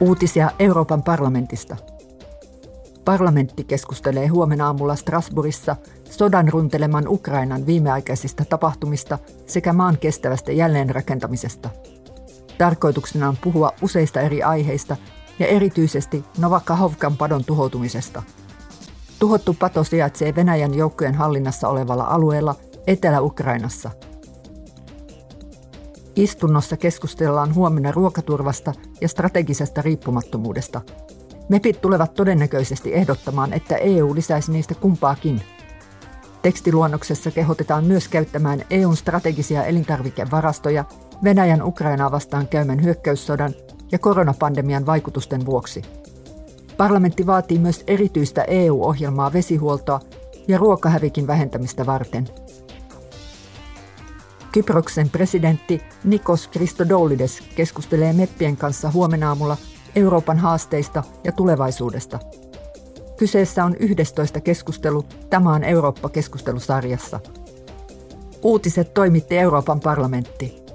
Uutisia Euroopan parlamentista. Parlamentti keskustelee huomenna aamulla Strasbourgissa sodan runteleman Ukrainan viimeaikaisista tapahtumista sekä maan kestävästä jälleenrakentamisesta. Tarkoituksena on puhua useista eri aiheista ja erityisesti Novakahovkan padon tuhoutumisesta. Tuhottu pato sijaitsee Venäjän joukkojen hallinnassa olevalla alueella Etelä-Ukrainassa – Istunnossa keskustellaan huomenna ruokaturvasta ja strategisesta riippumattomuudesta. MEPit tulevat todennäköisesti ehdottamaan, että EU lisäisi niistä kumpaakin. Tekstiluonnoksessa kehotetaan myös käyttämään EUn strategisia elintarvikevarastoja Venäjän Ukrainaa vastaan käymän hyökkäyssodan ja koronapandemian vaikutusten vuoksi. Parlamentti vaatii myös erityistä EU-ohjelmaa vesihuoltoa ja ruokahävikin vähentämistä varten. Kyproksen presidentti Nikos Christodoulides keskustelee meppien kanssa huomenna aamulla Euroopan haasteista ja tulevaisuudesta. Kyseessä on 11 keskustelu Tämä on Eurooppa-keskustelusarjassa. Uutiset toimitti Euroopan parlamentti.